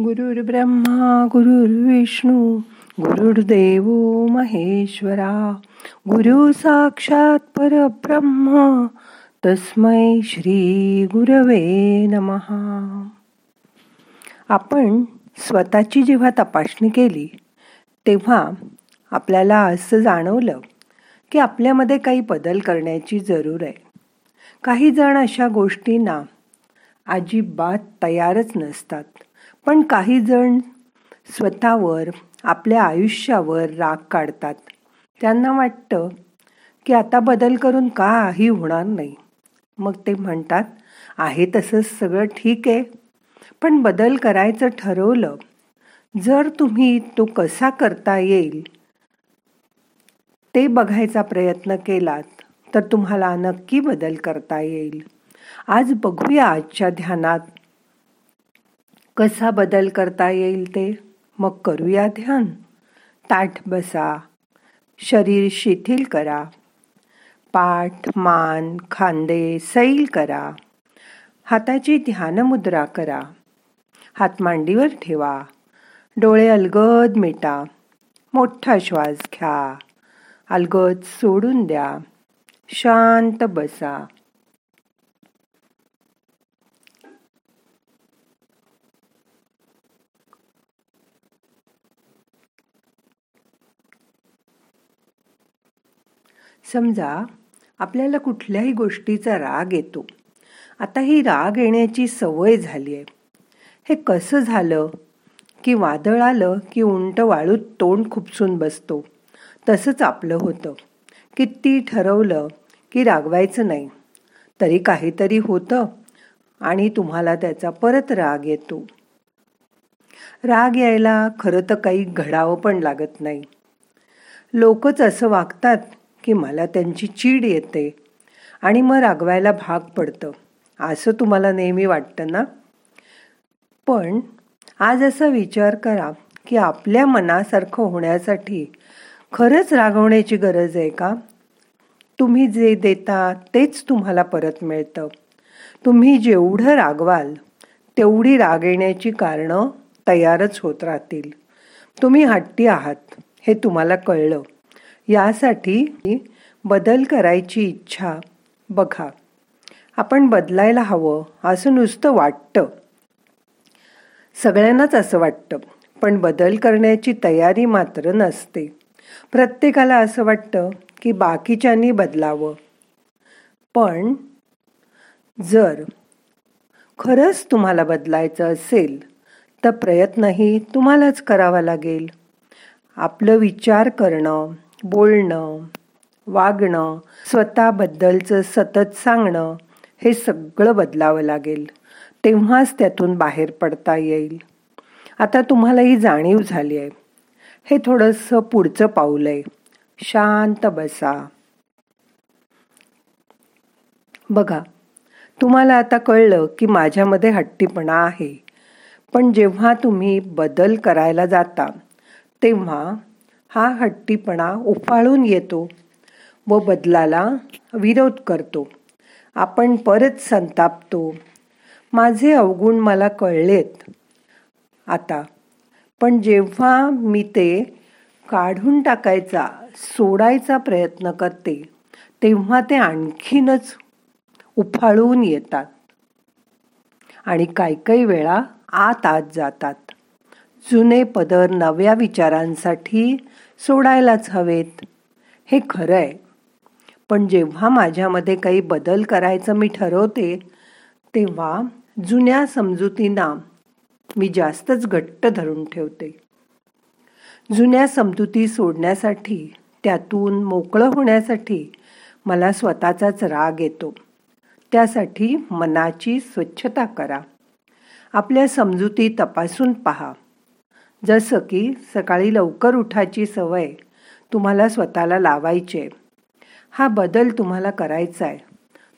गुरुर्ब्रह्मा गुरुर्विष्णू गुरुर्देव महेश्वरा गुरु साक्षात परब्रह्म तस्मै श्री गुरवे नमहा आपण स्वतःची जेव्हा तपासणी केली तेव्हा आपल्याला असं जाणवलं की आपल्यामध्ये काही बदल करण्याची जरूर आहे. काही जण अशा गोष्टींना अजिबात तयारच नसतात. पण काही जण स्वतःवर आपल्या आयुष्यावर राग काढतात. त्यांना वाटतं की आता बदल करून काही होणार नाही. मग ते म्हणतात आहे तसंच सगळं ठीक आहे. पण बदल करायचं ठरवलं जर तुम्ही तो कसा करता येईल? ते बघायचा प्रयत्न केलात तर तुम्हाला नक्की बदल करता येईल. आज बघूया आजच्या ध्यानात कसा बदल करता येईल ते? मग करूया ध्यान. ताठ बसा. शरीर शिथिल करा. पाठ मान खांदे सैल करा. हाताची ध्यानमुद्रा करा. हात मांडीवर ठेवा. डोळे अलगद मिटा. मोठा श्वास घ्या. अलगद सोडून द्या. शांत बसा. समजा आपल्याला कुठल्याही गोष्टीचा राग येतो. आता ही राग येण्याची सवय झाली आहे. हे कसं झालं? की वादळ आलं की उंट वाळूत तोंड खुपसून बसतो. तसंच आपलं होतं. किती ठरवलं की रागवायचं नाही. तरी काहीतरी होतं आणि तुम्हाला त्याचा परत राग येतो. राग यायला खरं तर काही घडावं पण लागत नाही. लोकच असं वागतात की मला त्यांची चीड येते आणि मग रागवायला भाग पडतं. असं तुम्हाला नेहमी वाटतं ना? पण आज असा विचार करा की आपल्या मनासारखं होण्यासाठी खरंच रागवण्याची गरज आहे का? तुम्ही जे देता तेच तुम्हाला परत मिळतं. तुम्ही जेवढं रागवाल तेवढी राग येण्याची कारणं तयारच होत राहतील. तुम्ही हट्टी आहात हे तुम्हाला कळलं. यासाठी बदल करायची इच्छा बघा. आपण बदलायला हवं असं नुसतं वाटतं. सगळ्यांनाच असं वाटतं पण बदल करण्याची तयारी मात्र नसते. प्रत्येकाला असं वाटतं की बाकीच्यांनी बदलावं. पण जर खरंच तुम्हाला बदलायचं असेल तर प्रयत्नही तुम्हालाच करावा लागेल. आपलं विचार करणं बोलणं वागणं स्वतःबद्दलचं सतत सांगणं हे सगळं बदलावं लागेल. तेव्हाच त्यातून बाहेर पडता येईल. आता तुम्हाला ही जाणीव झाली आहे. हे थोडंसं पुढचं पाऊल आहे. शांत बसा. बघा तुम्हाला आता कळलं की माझ्यामध्ये हट्टीपणा आहे. पण जेव्हा तुम्ही बदल करायला जाता तेव्हा हा हट्टीपणा उफाळून येतो व बदलाला विरोध करतो. आपण परत संतापतो. माझे अवगुण मला कळलेत आता. पण जेव्हा मी ते काढून टाकायचा सोडायचा प्रयत्न करते तेव्हा ते आणखीनच उफाळून येतात. आणि काही काही वेळा आत आत जातात. जुने पदर नव्या विचारांसाठी सोडायलाच हवेत. हे खरं आहे पण जेव्हा माझ्यामध्ये काही बदल करायचं मी ठरवते तेव्हा जुन्या समजुतींना मी जास्तच घट्ट धरून ठेवते. जुन्या समजुती सोडण्यासाठी त्यातून मोकळं होण्यासाठी मला स्वतःचाच राग येतो. त्यासाठी मनाची स्वच्छता करा. आपल्या समजुती तपासून पहा. जसं की सकाळी लवकर उठायची सवय तुम्हाला स्वतःला लावायची. हा बदल तुम्हाला करायचा आहे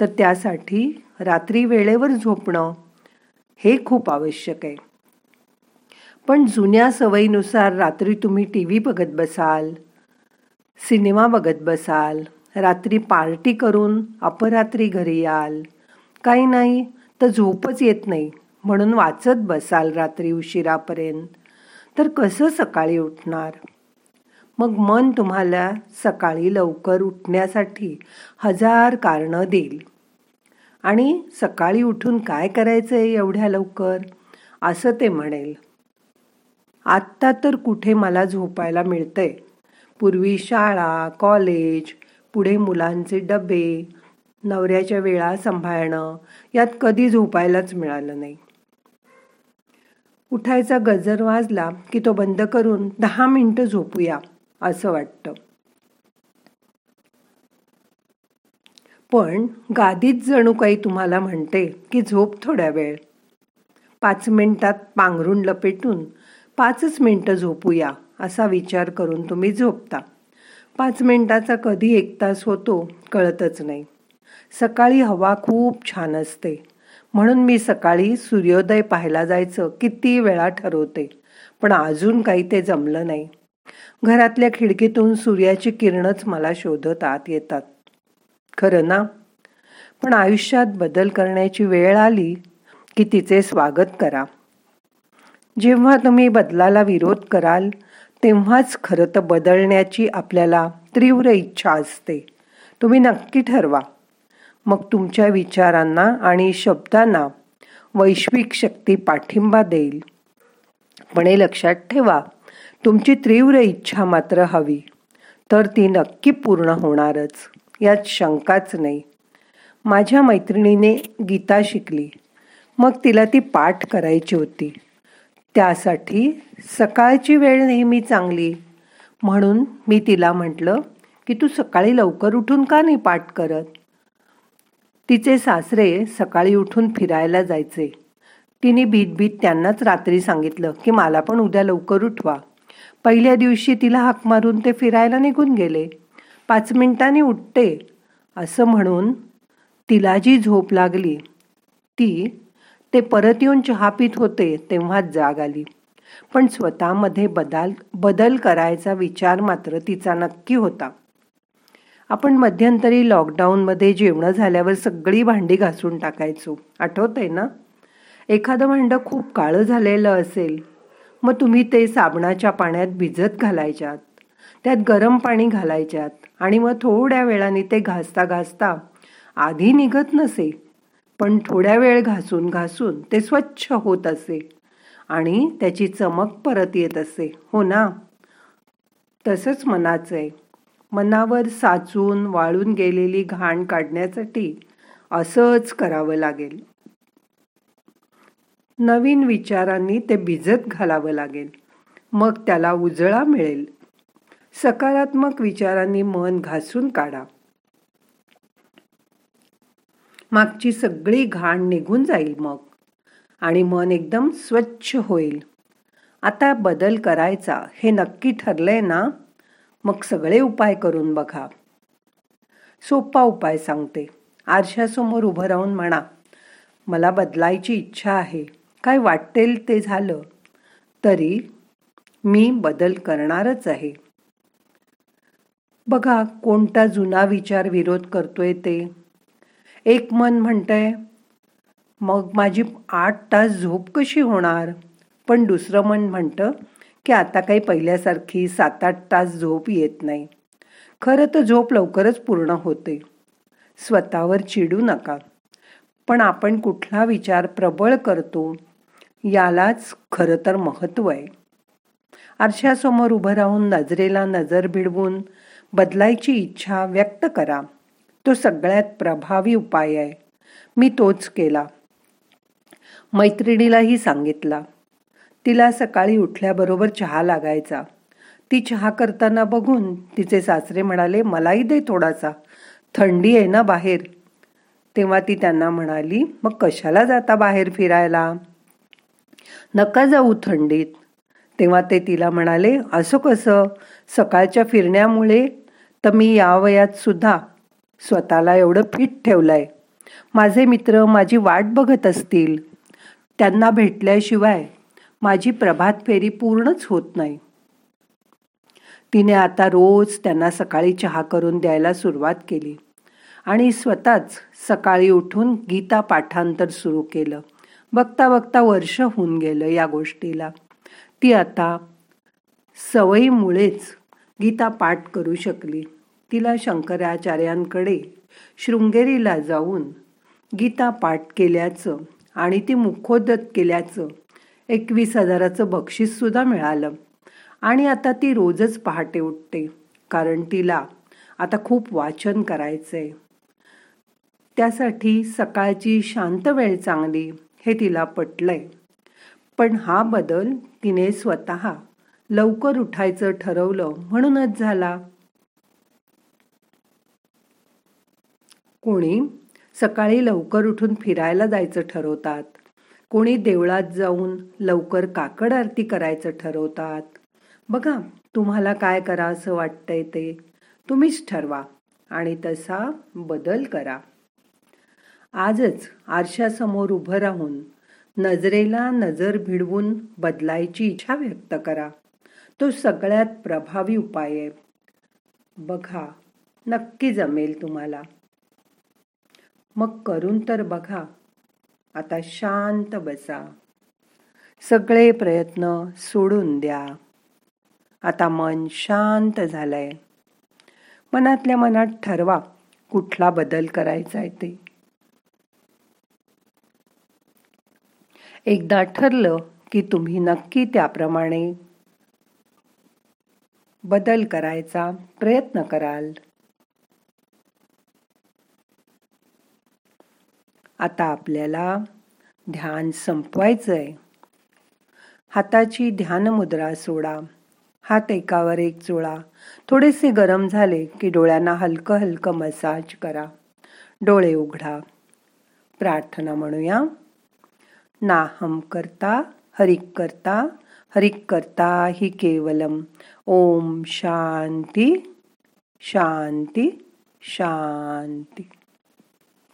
तर त्यासाठी रात्री वेळेवर झोपणं हे खूप आवश्यक आहे. पण जुन्या सवयीनुसार रात्री तुम्ही टी व्ही बघत बसाल सिनेमा बघत बसाल रात्री पार्टी करून अपरात्री घरी याल काही नाही तर झोपच येत नाही म्हणून वाचत बसाल रात्री उशिरापर्यंत. तर कसं सकाळी उठणार? मग मन तुम्हाला सकाळी लवकर उठण्यासाठी हजार कारणं देईल. आणि सकाळी उठून काय करायचं आहे एवढ्या लवकर? असं ते म्हणेल. आत्ता तर कुठे मला झोपायला मिळतंय. पूर्वी शाळा कॉलेज पुढे मुलांचे डबे नवऱ्याच्या वेळा सांभाळणं यात कधी झोपायलाच मिळालं नाही. उठायचा गजर वाजला की तो बंद करून दहा मिनिटं झोपूया असं वाटतं. पण गादीत जणू काही तुम्हाला म्हणते की झोप थोड्या वेळ. पाच मिनिटात पांघरून लपेटून पाचच मिनिटं झोपूया असा विचार करून तुम्ही झोपता. पाच मिनिटाचा कधी एक तास होतो कळतच नाही. सकाळी हवा खूप छान असते. म्हणून मी सकाळी सूर्योदय पाहायला जायचं किती वेळा ठरवते पण अजून काही ते जमलं नाही. घरातल्या खिडकीतून सूर्याची किरणच मला शोधत आत येतात. खरं ना? पण आयुष्यात बदल करण्याची वेळ आली की तिचे स्वागत करा. जेव्हा तुम्ही बदलाला विरोध कराल तेव्हाच खरं तर बदलण्याची आपल्याला तीव्र इच्छा असते. तुम्ही नक्की ठरवा. मग तुमच्या विचारांना आणि शब्दांना वैश्विक शक्ती पाठिंबा देईल. पण हे लक्षात ठेवा तुमची तीव्र इच्छा मात्र हवी तर ती नक्की पूर्ण होणारच यात शंकाच नाही. माझ्या मैत्रिणीने गीता शिकली मग तिला ती पाठ करायची होती. त्यासाठी सकाळची वेळ नेहमी चांगली म्हणून मी तिला म्हटलं की तू सकाळी लवकर उठून का नाही पाठ करत? तिचे सासरे सकाळी उठून फिरायला जायचे. तिने भीत भीत त्यांनाच रात्री सांगितलं की मला पण उद्या लवकर उठवा. पहिल्या दिवशी तिला हाक मारून ते फिरायला निघून गेले. पाच मिनिटांनी उठते असं म्हणून तिला जी झोप लागली ती ते परत येऊन चहा पित होते तेव्हाच जाग आली. पण स्वतःमध्ये बदल बदल करायचा विचार मात्र तिचा नक्की होता. आपण मध्यंतरी लॉकडाऊनमध्ये जेवणं झाल्यावर सगळी भांडी घासून टाकायचो. आठवतंय ना? एखादं भांडं खूप काळं झालेलं असेल मग तुम्ही ते साबणाच्या पाण्यात भिजत घालायच्यात त्यात गरम पाणी घालायच्यात आणि मग थोड्या वेळाने ते घासता घासता आधी निघत नसे पण थोड्या वेळ घासून घासून ते स्वच्छ होत असे आणि त्याची चमक परत येत असे. हो ना? तसंच मनाचं आहे. मनावर साचून वाळून गेलेली घाण काढण्यासाठी असंच करावं लागेल. नवीन विचारांनी ते भिजत घालावं लागेल. मग त्याला उजळा मिळेल. सकारात्मक विचारांनी मन घासून काढा. मागची सगळी घाण निघून जाईल मग. आणि मन एकदम स्वच्छ होईल. आता बदल करायचा हे नक्की ठरलंय ना? मग सगळे उपाय करून बघा. सोपा उपाय सांगते. आरशासमोर उभं राहून म्हणा मला बदलायची इच्छा आहे. काय वाटेल ते झालं. तरी मी बदल करणारच आहे. बघा कोणता जुना विचार विरोध करतोय ते. एक मन म्हणतंय मग माझी आठ तास झोप कशी होणार? पण दुसरं मन म्हणतं की आता काही पहिल्यासारखी सात आठ तास झोप येत नाही. खरं तर झोप लवकरच पूर्ण होते. स्वतःवर चिडू नका. पण आपण कुठला विचार प्रबळ करतो यालाच खरं तर महत्त्व आहे. आरशासमोर उभं राहून नजरेला नजर भिडवून बदलायची इच्छा व्यक्त करा. तो सगळ्यात प्रभावी उपाय आहे. मी तोच केला. मैत्रिणीलाही सांगितला. तिला सकाळी उठल्याबरोबर चहा लागायचा. ती चहा करताना बघून तिचे सासरे म्हणाले मलाही दे थोडासा. थंडी आहे ना बाहेर. तेव्हा ती त्यांना म्हणाली मग कशाला जाता बाहेर फिरायला? नका जाऊ थंडीत. तेव्हा ते तिला म्हणाले असं कसं? सकाळच्या फिरण्यामुळे तर मी या वयात सुद्धा स्वतःला एवढं फिट ठेवलंय. माझे मित्र माझी वाट बघत असतील. त्यांना भेटल्याशिवाय माझी प्रभात फेरी पूर्णच होत नाही. तिने आता रोज त्यांना सकाळी चहा करून द्यायला सुरुवात केली आणि स्वतःच सकाळी उठून गीता पाठांतर सुरू केलं. बघता बघता वर्ष होऊन गेलं या गोष्टीला. ती आता सवयीमुळेच गीता पाठ करू शकली. तिला शंकराचार्यांकडे शृंगेरीला जाऊन गीता पाठ केल्याचं आणि ती मुखोदत केल्याचं एकवीस हजाराचं बक्षीससुद्धा मिळालं. आणि आता ती रोजच पहाटे उठते कारण तिला आता खूप वाचन करायचंय. त्यासाठी सकाळची शांत वेळ चांगली हे तिला पटलंय. पण हा बदल तिने स्वतः लवकर उठायचं ठरवलं म्हणूनच झाला. कोणी सकाळी लवकर उठून फिरायला जायचं ठरवतात कोणी देवळात जाऊन लवकर काकड आरती करायचं ठरवतात. बघा तुम्हाला काय करा असं वाटतंय ते. तुम्हीच ठरवा आणि तसा बदल करा. आजच आरशासमोर उभं राहून नजरेला नजर भिडवून बदलायची इच्छा व्यक्त करा. तो सगळ्यात प्रभावी उपाय आहे. बघा नक्की जमेल तुम्हाला. मग करून तर बघा. आता शांत बसा. सगळे प्रयत्न सोडून द्या. आता मन शांत झालंय. मनातल्या मनात ठरवा कुठला बदल करायचा आहे ते. एकदा ठरलं की तुम्ही नक्की त्याप्रमाणे बदल करायचा प्रयत्न कराल. आता आपल्याला ध्यान संपवायचं आहे हाताची ध्यान मुद्रा सोडा. हात एकावर एक चोळा थोडेसे गरम झाले की डोळ्यांना हलकं हलकं मसाज करा. डोळे उघडा. प्रार्थना म्हणूया. नाहम करता हरिक करता हरिक करता हि केवलम. ओम शांती शांती शांती.